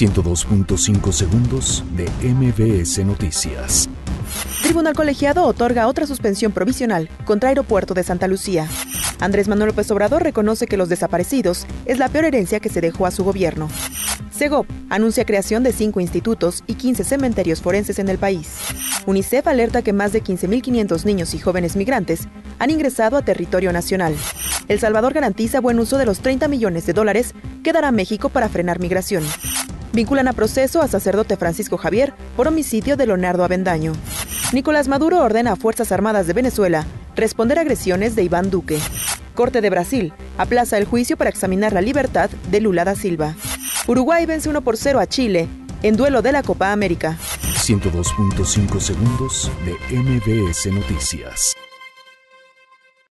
102.5 segundos de MBS Noticias. Tribunal Colegiado otorga otra suspensión provisional contra Aeropuerto de Santa Lucía. Andrés Manuel López Obrador reconoce que los desaparecidos es la peor herencia que se dejó a su gobierno. Segov anuncia creación de cinco institutos y 15 cementerios forenses en el país. UNICEF alerta que más de 15.500 niños y jóvenes migrantes han ingresado a territorio nacional. El Salvador garantiza buen uso de los 30 millones de dólares que dará México para frenar migración. Vinculan a proceso a sacerdote Francisco Javier por homicidio de Leonardo Avendaño. Nicolás Maduro ordena a Fuerzas Armadas de Venezuela responder agresiones de Iván Duque. Corte de Brasil aplaza el juicio para examinar la libertad de Lula da Silva. Uruguay vence 1 por 0 a Chile en duelo de la Copa América. 102.5 segundos de MBS Noticias.